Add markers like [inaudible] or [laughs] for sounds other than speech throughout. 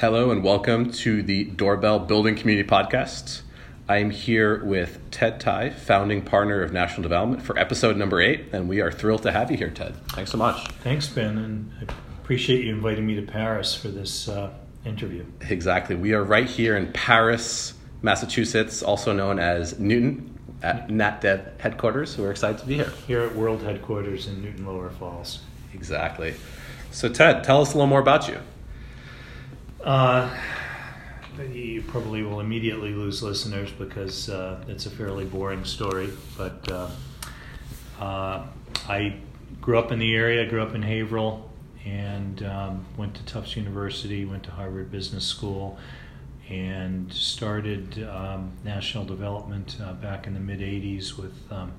Hello and welcome to the Doorbell Building Community Podcast. I am here with Ted Tye, founding partner of National Development, for episode number eight, and we are thrilled to have you here, Ted. Thanks so much. Thanks, Ben, and I appreciate you inviting me to Paris for this uh, interview. Exactly. We are right here in Paris, Massachusetts, also known as Newton, at NatDev headquarters. So we're excited to be here. Here at World Headquarters in Newton Lower Falls. Exactly. So, Ted, tell us a little more about you. Uh, you probably will immediately lose listeners because uh, it's a fairly boring story. But uh, uh, I grew up in the area, grew up in Haverhill, and um, went to Tufts University, went to Harvard Business School, and started um, national development uh, back in the mid 80s with um,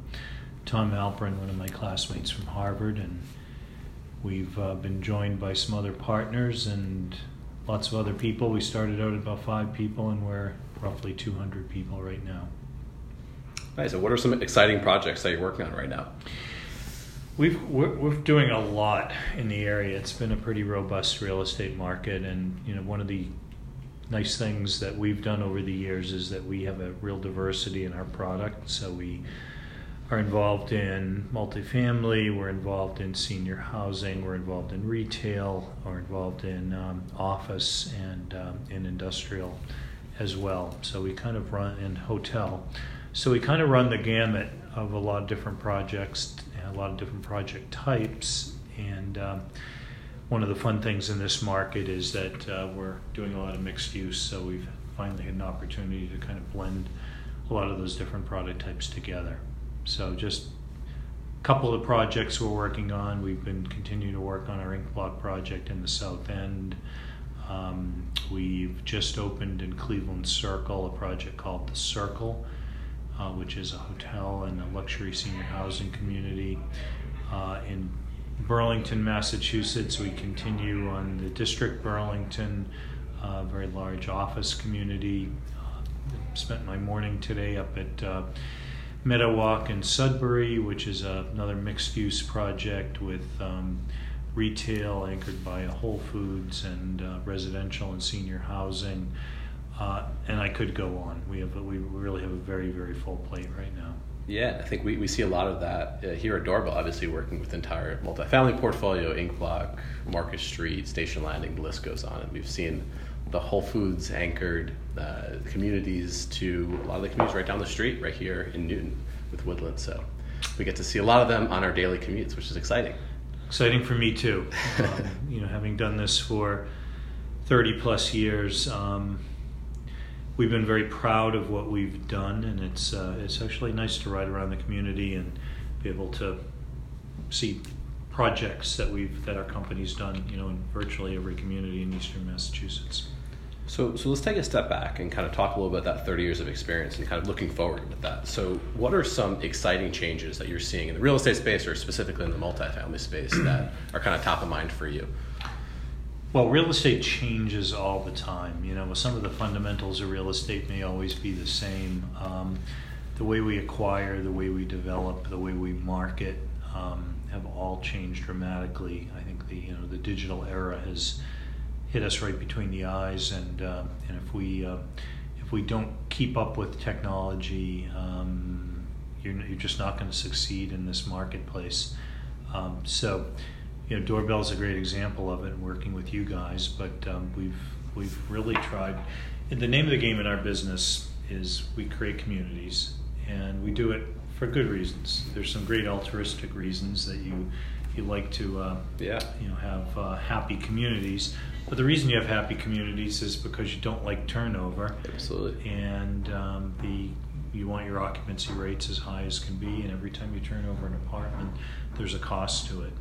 Tom Alperin, one of my classmates from Harvard. And we've uh, been joined by some other partners and lots of other people. We started out at about five people, and we're roughly 200 people right now. Nice. So, what are some exciting projects that you're working on right now? We've, we're, we're doing a lot in the area. It's been a pretty robust real estate market, and you know one of the nice things that we've done over the years is that we have a real diversity in our product. So we are involved in multifamily, we're involved in senior housing, we're involved in retail, we're involved in um, office and um, in industrial as well. So we kind of run in hotel. So we kind of run the gamut of a lot of different projects, a lot of different project types, and um, one of the fun things in this market is that uh, we're doing a lot of mixed use. So we've finally had an opportunity to kind of blend a lot of those different product types together. So just a couple of projects we're working on. We've been continuing to work on our ink block project in the South End. Um, we've just opened in Cleveland Circle a project called The Circle, uh, which is a hotel and a luxury senior housing community. Uh, in Burlington, Massachusetts, we continue on the District Burlington, uh, very large office community. Uh, spent my morning today up at uh, Meadowwalk in Sudbury, which is a, another mixed use project with um, retail anchored by Whole Foods and uh, residential and senior housing. Uh, and I could go on. We have we really have a very very full plate right now. Yeah, I think we, we see a lot of that uh, here at Doorbell, obviously working with entire multifamily portfolio, Ink Block, Market Street, Station Landing, the list goes on. And we've seen the Whole Foods anchored uh, communities to a lot of the communities right down the street, right here in Newton with Woodland. So we get to see a lot of them on our daily commutes, which is exciting. Exciting for me too. [laughs] um, you know, having done this for 30 plus years, um, we've been very proud of what we've done, and it's uh, it's actually nice to ride around the community and be able to see projects that we've that our company's done. You know, in virtually every community in eastern Massachusetts. So, so let's take a step back and kind of talk a little about that 30 years of experience and kind of looking forward with that. So, what are some exciting changes that you're seeing in the real estate space or specifically in the multifamily space that are kind of top of mind for you? Well, real estate changes all the time. You know, some of the fundamentals of real estate may always be the same. Um, the way we acquire, the way we develop, the way we market um, have all changed dramatically. I think the you know the digital era has hit us right between the eyes, and uh, and if we uh, if we don't keep up with technology, um, you're you're just not going to succeed in this marketplace. Um, so, you know, Doorbell is a great example of it. Working with you guys, but um, we've we've really tried. The name of the game in our business is we create communities, and we do it for good reasons. There's some great altruistic reasons that you you like to uh, yeah. you know have uh, happy communities. But the reason you have happy communities is because you don't like turnover. Absolutely. And um, the you want your occupancy rates as high as can be and every time you turn over an apartment there's a cost to it.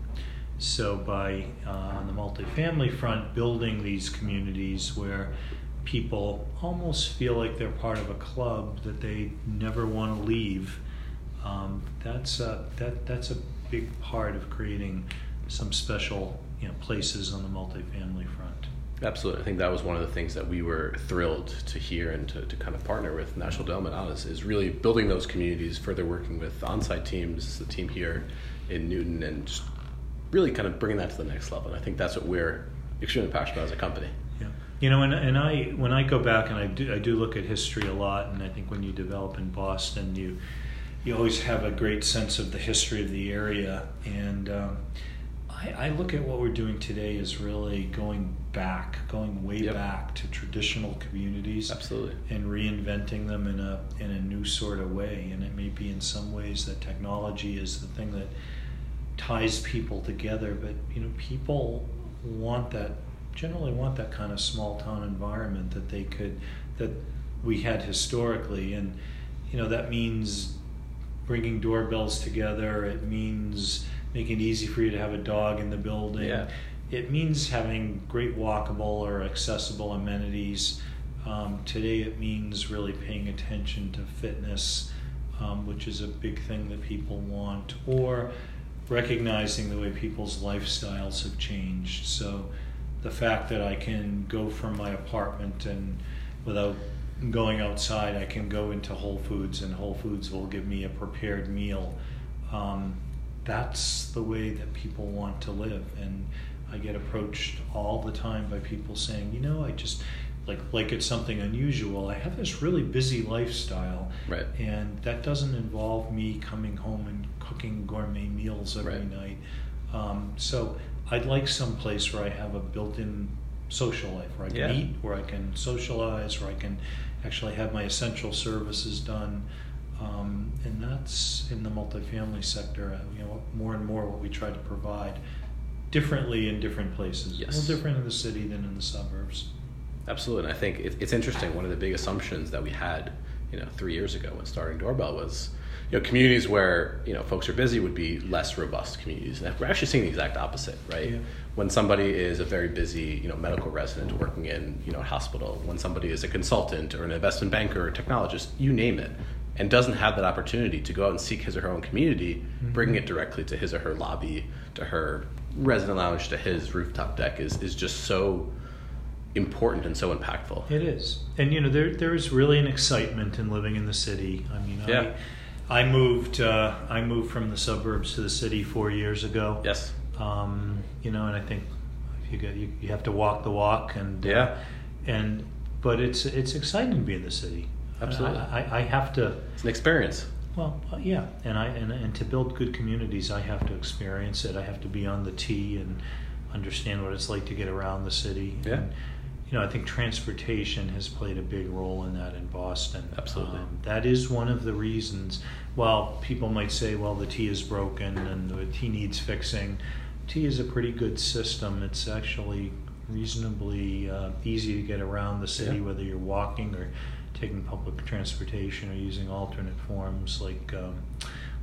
So by uh, on the multifamily front building these communities where people almost feel like they're part of a club that they never want to leave um, that's a, that that's a big part of creating some special you know places on the multifamily front. Absolutely, I think that was one of the things that we were thrilled to hear and to, to kind of partner with National Development on is, is really building those communities, further working with on-site teams, the team here in Newton, and just really kind of bringing that to the next level. And I think that's what we're extremely passionate about as a company. Yeah. You know, and, and I when I go back and I do I do look at history a lot, and I think when you develop in Boston, you you always have a great sense of the history of the area, and um, I, I look at what we're doing today as really going back, going way Yep. back to traditional communities Absolutely. and reinventing them in a in a new sort of way. And it may be in some ways that technology is the thing that ties people together, but you know, people want that generally want that kind of small town environment that they could that we had historically, and you know that means bringing doorbells together. It means making it easy for you to have a dog in the building. Yeah. It means having great walkable or accessible amenities. Um, today, it means really paying attention to fitness, um, which is a big thing that people want, or recognizing the way people's lifestyles have changed. So, the fact that I can go from my apartment and without going outside, I can go into Whole Foods and Whole Foods will give me a prepared meal. Um, that's the way that people want to live. And I get approached all the time by people saying, you know, I just like like it's something unusual. I have this really busy lifestyle, Right. and that doesn't involve me coming home and cooking gourmet meals every Right. night. Um, so I'd like some place where I have a built-in social life, where I can Yeah. eat, where I can socialize, where I can actually have my essential services done. Um, and that's in the multifamily sector. uh, You know, more and more what we try to provide, differently in different places. A Yes. little different in the city than in the suburbs. Absolutely, and I think it, it's interesting. One of the big assumptions that we had, you know, three years ago when starting Doorbell was, you know, communities where you know folks are busy would be less robust communities, and we're actually seeing the exact opposite, right? Yeah. When somebody is a very busy, you know, medical resident working in, you know, a hospital, when somebody is a consultant or an investment banker or technologist, you name it, and doesn't have that opportunity to go out and seek his or her own community, mm-hmm. bringing it directly to his or her lobby, to her resident lounge, to his rooftop deck is is just so important and so impactful. It is, and you know there there is really an excitement in living in the city. I mean, Yeah. I, I moved uh, I moved from the suburbs to the city four years ago. Yes. Um, you know, and I think if you get you, you have to walk the walk, and uh, Yeah. and but it's it's exciting to be in the city. Absolutely. I, I, I have to. It's an experience. Well, uh, yeah, and I and, and to build good communities, I have to experience it. I have to be on the T and understand what it's like to get around the city. Yeah. And, you know, I think transportation has played a big role in that in Boston. Absolutely. Um, that is one of the reasons. While people might say, "Well, the T is broken and the T needs fixing," T is a pretty good system. It's actually reasonably uh, easy to get around the city, Yeah. whether you're walking or taking public transportation or using alternate forms like um,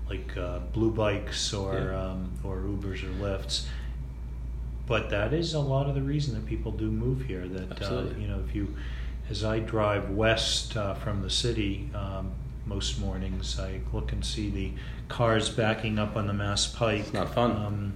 like uh, blue bikes or Yeah. um, or Ubers or Lyfts. But that is a lot of the reason that people do move here. That uh, you know, if you, as I drive west uh, from the city um, most mornings, I look and see the cars backing up on the Mass Pike. It's not fun. Um,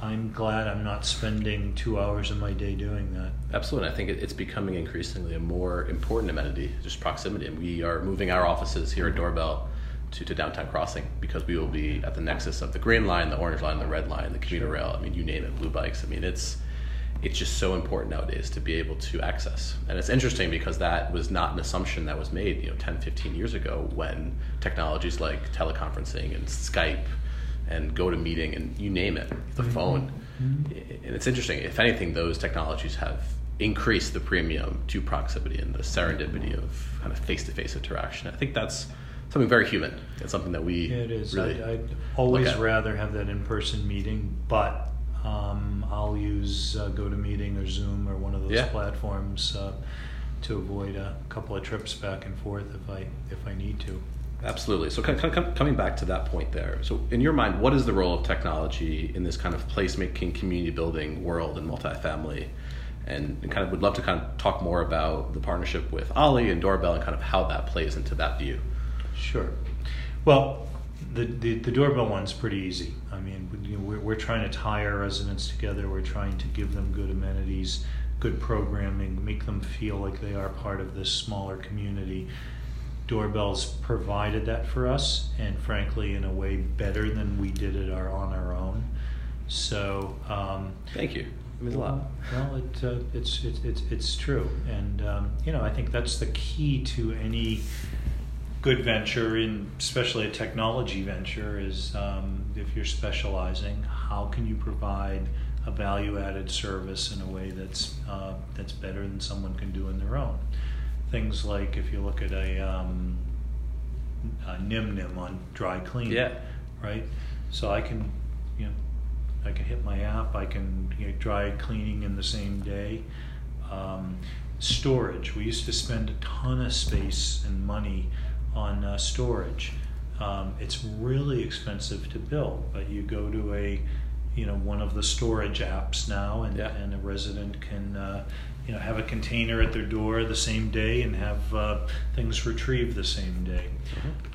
I'm glad I'm not spending two hours of my day doing that. Absolutely. I think it's becoming increasingly a more important amenity, just proximity. And we are moving our offices here at Doorbell to, to downtown crossing because we will be at the nexus of the green line, the orange line, the red line, the commuter rail. I mean, you name it, blue bikes. I mean, it's it's just so important nowadays to be able to access. And it's interesting because that was not an assumption that was made, you know, 10, 15 years ago when technologies like teleconferencing and Skype and GoToMeeting and you name it, the mm-hmm. phone. Mm-hmm. And it's interesting. If anything, those technologies have increased the premium to proximity and the serendipity of kind of face-to-face interaction. I think that's something very human. It's something that we Yeah, it is. really I'd, I'd always rather have that in-person meeting, but um, I'll use uh, GoToMeeting or Zoom or one of those Yeah. platforms uh, to avoid a couple of trips back and forth if I if I need to. Absolutely. So, kind of- coming back to that point there. So, in your mind, what is the role of technology in this kind of placemaking, community building world in multifamily? And, and kind of would love to kind of talk more about the partnership with Ollie and Doorbell and kind of how that plays into that view. Sure. Well, the, the, the doorbell one's pretty easy. I mean, you know, we're, we're trying to tie our residents together. We're trying to give them good amenities, good programming, make them feel like they are part of this smaller community. Doorbells provided that for us, and frankly, in a way better than we did it our, on our own. So, um, Thank you. It means a lot. Well, it, uh, it's, it's, it's, it's true. And, um, you know, I think that's the key to any good venture, in, especially a technology venture, is um, if you're specializing, how can you provide a value added service in a way that's, uh, that's better than someone can do in their own? Things like if you look at a, um, a Nim Nim on dry cleaning Yeah. right? So I can, you know, I can hit my app. I can get dry cleaning in the same day. Um, storage. We used to spend a ton of space and money on uh, storage. Um, it's really expensive to build, but you go to a, you know, one of the storage apps now, and, Yeah. and a resident can, uh, you know, have a container at their door the same day and have uh, things retrieved the same day.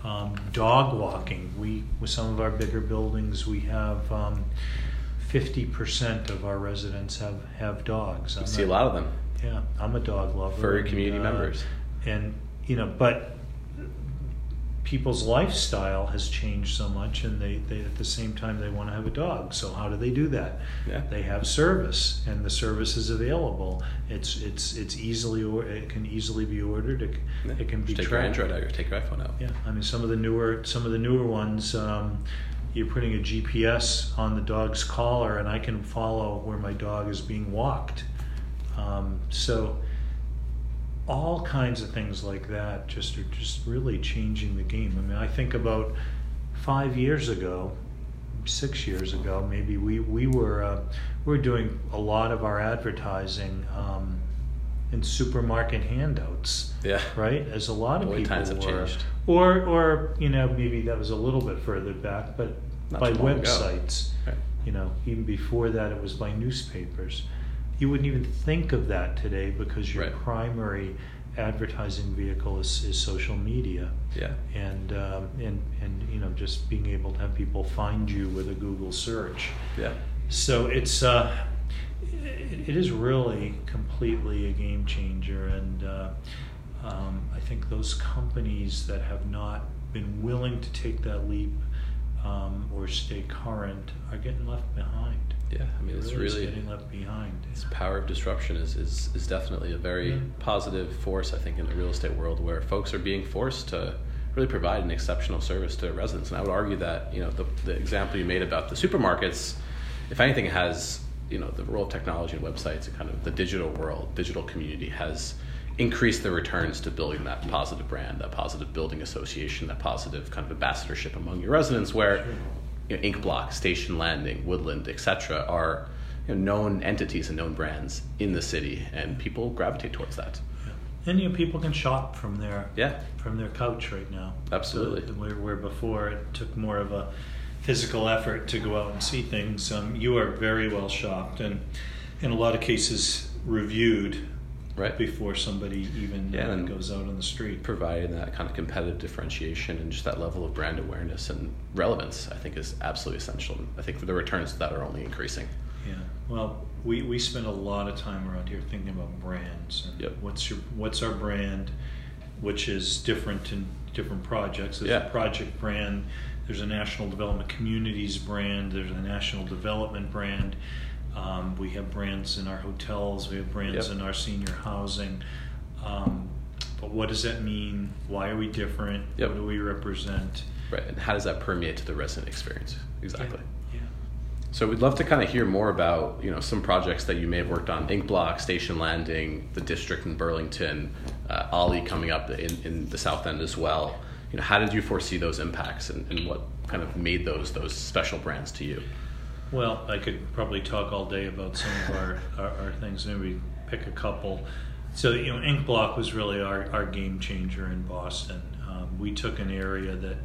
Um, dog walking. We with some of our bigger buildings, we have um, fifty percent of our residents have have dogs. I see a lot of them. Yeah, I'm a dog lover. Furry and, community uh, members. and you know, but people's lifestyle has changed so much, and they, they at the same time they want to have a dog. So how do they do that? Yeah. They have service, and the service is available. It's it's it's easily or it can easily be ordered. It, Yeah. it can be take your tracked. Android out or take your iPhone out. Yeah, I mean some of the newer some of the newer ones. Um, you're putting a GPS on the dog's collar, and I can follow where my dog is being walked. Um, so all kinds of things like that just are just really changing the game. I mean, I think about five years ago, six years ago, maybe we we were uh, we were doing a lot of our advertising um, in supermarket handouts Yeah. right? As a lot of Boy, people times have were, changed. or or you know maybe that was a little bit further back, but Not by too long ago. websites. Right. You know, even before that, it was by newspapers. You wouldn't even think of that today because your Right. primary advertising vehicle is, is social media, Yeah. and um, and and you know just being able to have people find you with a Google search. Yeah. So it's uh, it, it is really completely a game changer, and uh, um, I think those companies that have not been willing to take that leap um, or stay current are getting left behind. Yeah. I mean, it's Really really getting left behind. this power of disruption is, is, is definitely a very Yeah. positive force, I think, in the real estate world where folks are being forced to really provide an exceptional service to residents. And I would argue that, you know, the, the example you made about the supermarkets, if anything, has, you know, the role of technology and websites and kind of the digital world, digital community has increased the returns to building that positive brand, that positive building association, that positive kind of ambassadorship among your residents where you know, Ink Block, Station Landing, Woodland, etc., are you know, known entities and known brands in the city, and people gravitate towards that. And you know, people can shop from their Yeah, from their couch right now. Absolutely. So, where, where before it took more of a physical effort to go out and see things, um, you are very well shopped and in a lot of cases reviewed right. before somebody even Yeah, uh, goes out on the street. Providing that kind of competitive differentiation and just that level of brand awareness and relevance, I think, is absolutely essential. I think the returns to that are only increasing. Yeah. Well, we, we spend a lot of time around here thinking about brands and Yep. what's your what's our brand, which is different in different projects. There's Yeah. a project brand. There's a national development communities brand. There's a national development brand. Um, we have brands in our hotels. We have brands Yep. in our senior housing. Um, but what does that mean? Why are we different? Yep. What do we represent? Right. And how does that permeate to the resident experience? Exactly. Yeah. So we'd love to kind of hear more about you know some projects that you may have worked on, Ink Block, Station Landing, the district in Burlington, uh, Ollie coming up in, in the South End as well. You know, how did you foresee those impacts, and, and what kind of made those those special brands to you? Well, I could probably talk all day about some of our, [laughs] our, our things. Maybe pick a couple. So, you know, Ink Block was really our, our game changer in Boston. Um, we took an area that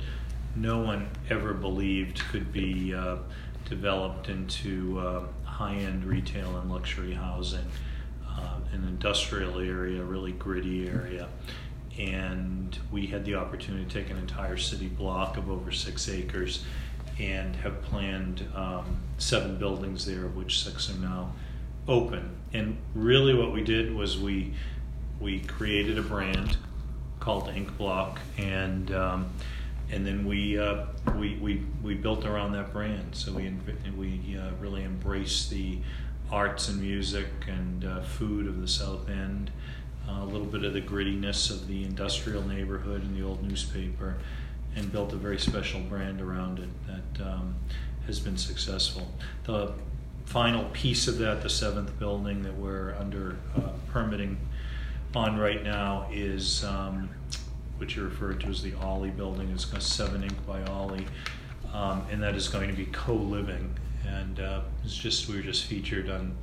no one ever believed could be uh, developed into uh, high end retail and luxury housing, uh, an industrial area, really gritty area. And we had the opportunity to take an entire city block of over six acres and have planned um, seven buildings there, of which six are now open. And really, what we did was we we created a brand called Ink Block, and um, and then we, uh, we we we built around that brand. So we we uh, really embraced the arts and music and uh, food of the South End, uh, a little bit of the grittiness of the industrial neighborhood and the old newspaper, and built a very special brand around it that um, has been successful. The final piece of that, the seventh building that we're under uh, permitting on right now, is um, which you referred to as the Ollie building. It's got Seven Ink by Ollie, um, and that is going to be co-living. And uh, it's just we were just featured on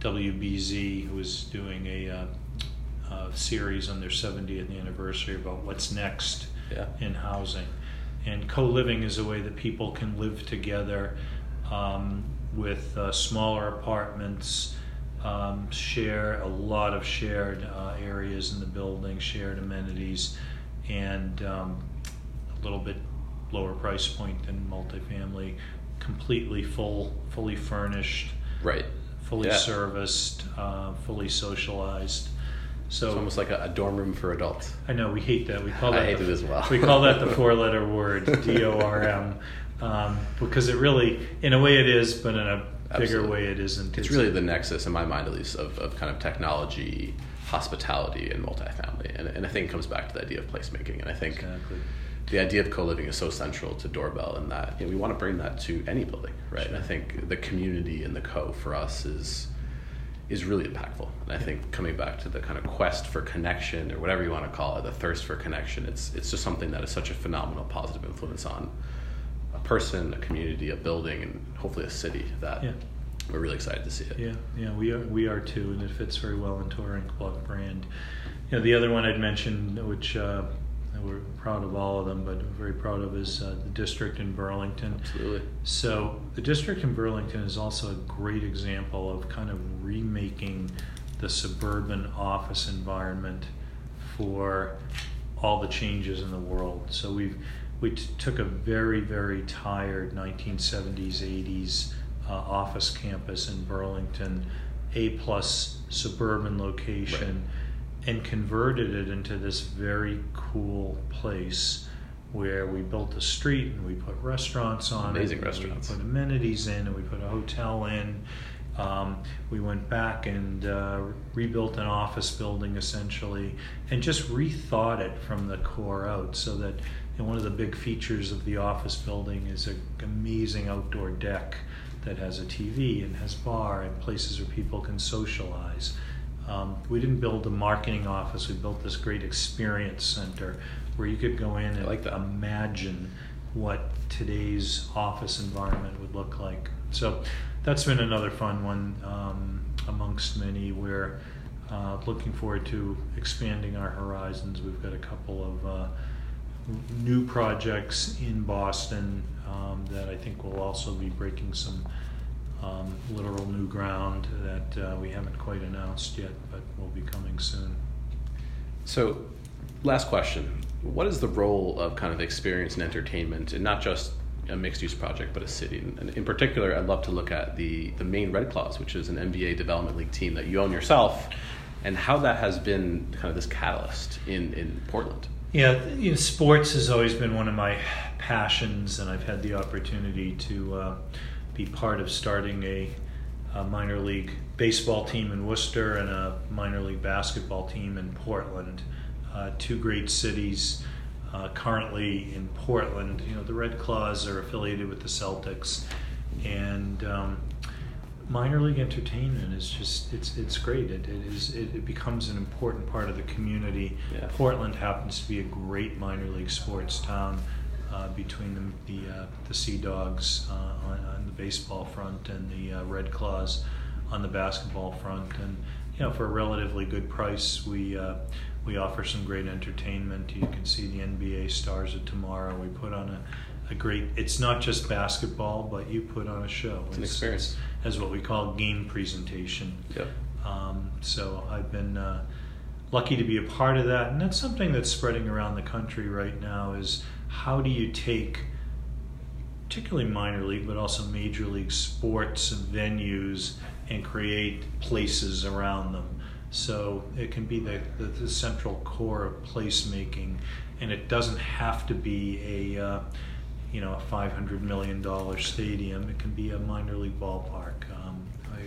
WBZ, who was doing a, uh, a series on their 70th anniversary about what's next Yeah. in housing. And co-living is a way that people can live together um, with uh, smaller apartments, um, share a lot of shared uh, areas in the building, shared amenities, and um, a little bit lower price point than multifamily. Completely full, fully furnished, Right. fully Yeah. serviced, uh, fully socialized. So It's almost like a, a dorm room for adults. I know we hate that. We call that I hate the, it as well. we call that the [laughs] four-letter word D O R M, um, because it really, in a way, it is, but in a bigger Absolutely. way, it isn't. It's really the nexus, in my mind at least, of, of kind of technology, hospitality, and multifamily. And, and I think it comes back to the idea of placemaking. And I think exactly. the idea of co-living is so central to Doorbell in that you know, we want to bring that to any building, right? And I think the community and the co for us is is really impactful. And I think coming back to the kind of quest for connection or whatever you want to call it, the thirst for connection, it's it's just something that is such a phenomenal positive influence on a person, a community, a building, and hopefully a city that Yeah. we're really excited to see it. Yeah, yeah, we are we are too, and it fits very well into our Inkblock brand. You know, the other one I'd mentioned, which uh, we're proud of all of them, but very proud of, is uh, the district in Burlington. Absolutely. So the district in Burlington is also a great example of kind of remaking the suburban office environment for all the changes in the world. So we've we t- took a very very tired 1970s 80s uh, office campus in Burlington, a plus suburban location, and converted it into this very cool place where we built a street and we put restaurants on Amazing it. and restaurants. We put amenities in and we put a hotel in. Um, we went back and uh, rebuilt an office building essentially and just rethought it from the core out so that know, one of the big features of the office building is an amazing outdoor deck that has a TV and has bar and places where people can socialize. Um, we didn't build a marketing office. We built this great experience center where you could go in and like that. imagine what today's office environment would look like. So that's been another fun one um, amongst many. We're uh, looking forward to expanding our horizons. We've got a couple of uh, new projects in Boston um, that I think will also be breaking some um, literal new ground that uh, we haven't quite announced yet, but will be coming soon. So, last question. What is the role of kind of experience and entertainment in not just a mixed use project, but a city? And in particular, I'd love to look at the, the Maine Red Claws, which is an NBA Development League team that you own yourself, and how that has been kind of this catalyst in, in Portland. Yeah, you know, sports has always been one of my passions, and I've had the opportunity to uh, be part of starting a, a minor league baseball team in Worcester and a minor league basketball team in Portland. Uh, two great cities. Uh, currently in Portland, you know, the Red Claws are affiliated with the Celtics, and um, minor league entertainment is just it's it's great. It, it is it, it becomes an important part of the community. Yeah. Portland happens to be a great minor league sports town uh, between the the, uh, the Sea Dogs uh, on, on the baseball front and the uh, Red Claws on the basketball front, and you know for a relatively good price we. Uh, we offer some great entertainment. You can see the NBA stars of tomorrow. We put on a, a great. It's not just basketball, but you put on a show. It's an experience. as what we call game presentation. Yep. Um, so I've been uh, lucky to be a part of that, and that's something that's spreading around the country right now. Is how do you take, particularly minor league, but also major league sports and venues, and create places around them. So it can be the, the, the central core of placemaking, and it doesn't have to be a uh, you know a five hundred million dollar stadium. It can be a minor league ballpark. Um, I,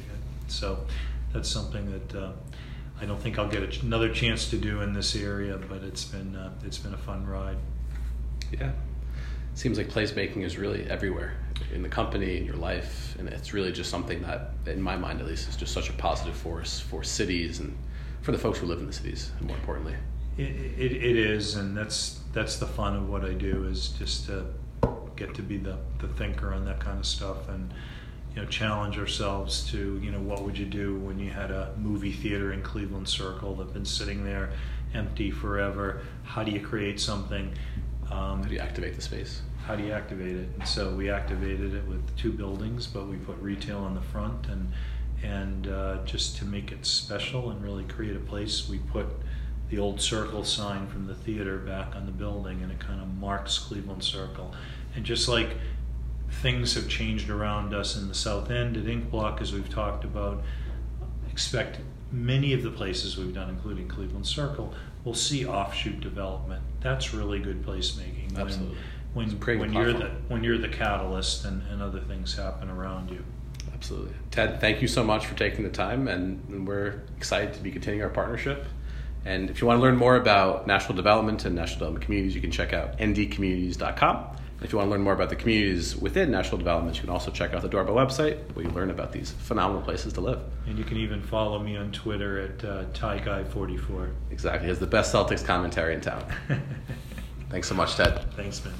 So that's something that uh, I don't think I'll get another chance to do in this area, but it's been uh, it's been a fun ride. Yeah. it Seems like placemaking is really everywhere in the company, in your life, and it's really just something that, in my mind at least, is just such a positive force for cities and for the folks who live in the cities, and more importantly. It, it, it is, and that's that's the fun of what I do is just to get to be the, the thinker on that kind of stuff and you know challenge ourselves to you know what would you do when you had a movie theater in Cleveland Circle that's been sitting there empty forever? How do you create something? Um, how do you activate the space? How do you activate it? And so we activated it with two buildings, but we put retail on the front and and uh, just to make it special and really create a place, we put the old circle sign from the theater back on the building, and it kind of marks Cleveland Circle. And just like things have changed around us in the South End at Ink Block, as we've talked about, expect many of the places we've done, including Cleveland Circle, will see offshoot development. That's really good placemaking. Absolutely. When, when, when you're the when you're the catalyst and, and other things happen around you. Absolutely. Ted, thank you so much for taking the time, and, and we're excited to be continuing our partnership. And if you want to learn more about national development and national development communities, you can check out ndcommunities.com. If you want to learn more about the communities within national development, you can also check out the Doorbell website where you learn about these phenomenal places to live. And you can even follow me on Twitter at uh, TieGuy44. Exactly. He has the best Celtics commentary in town. [laughs] Thanks so much, Ted. Thanks, man.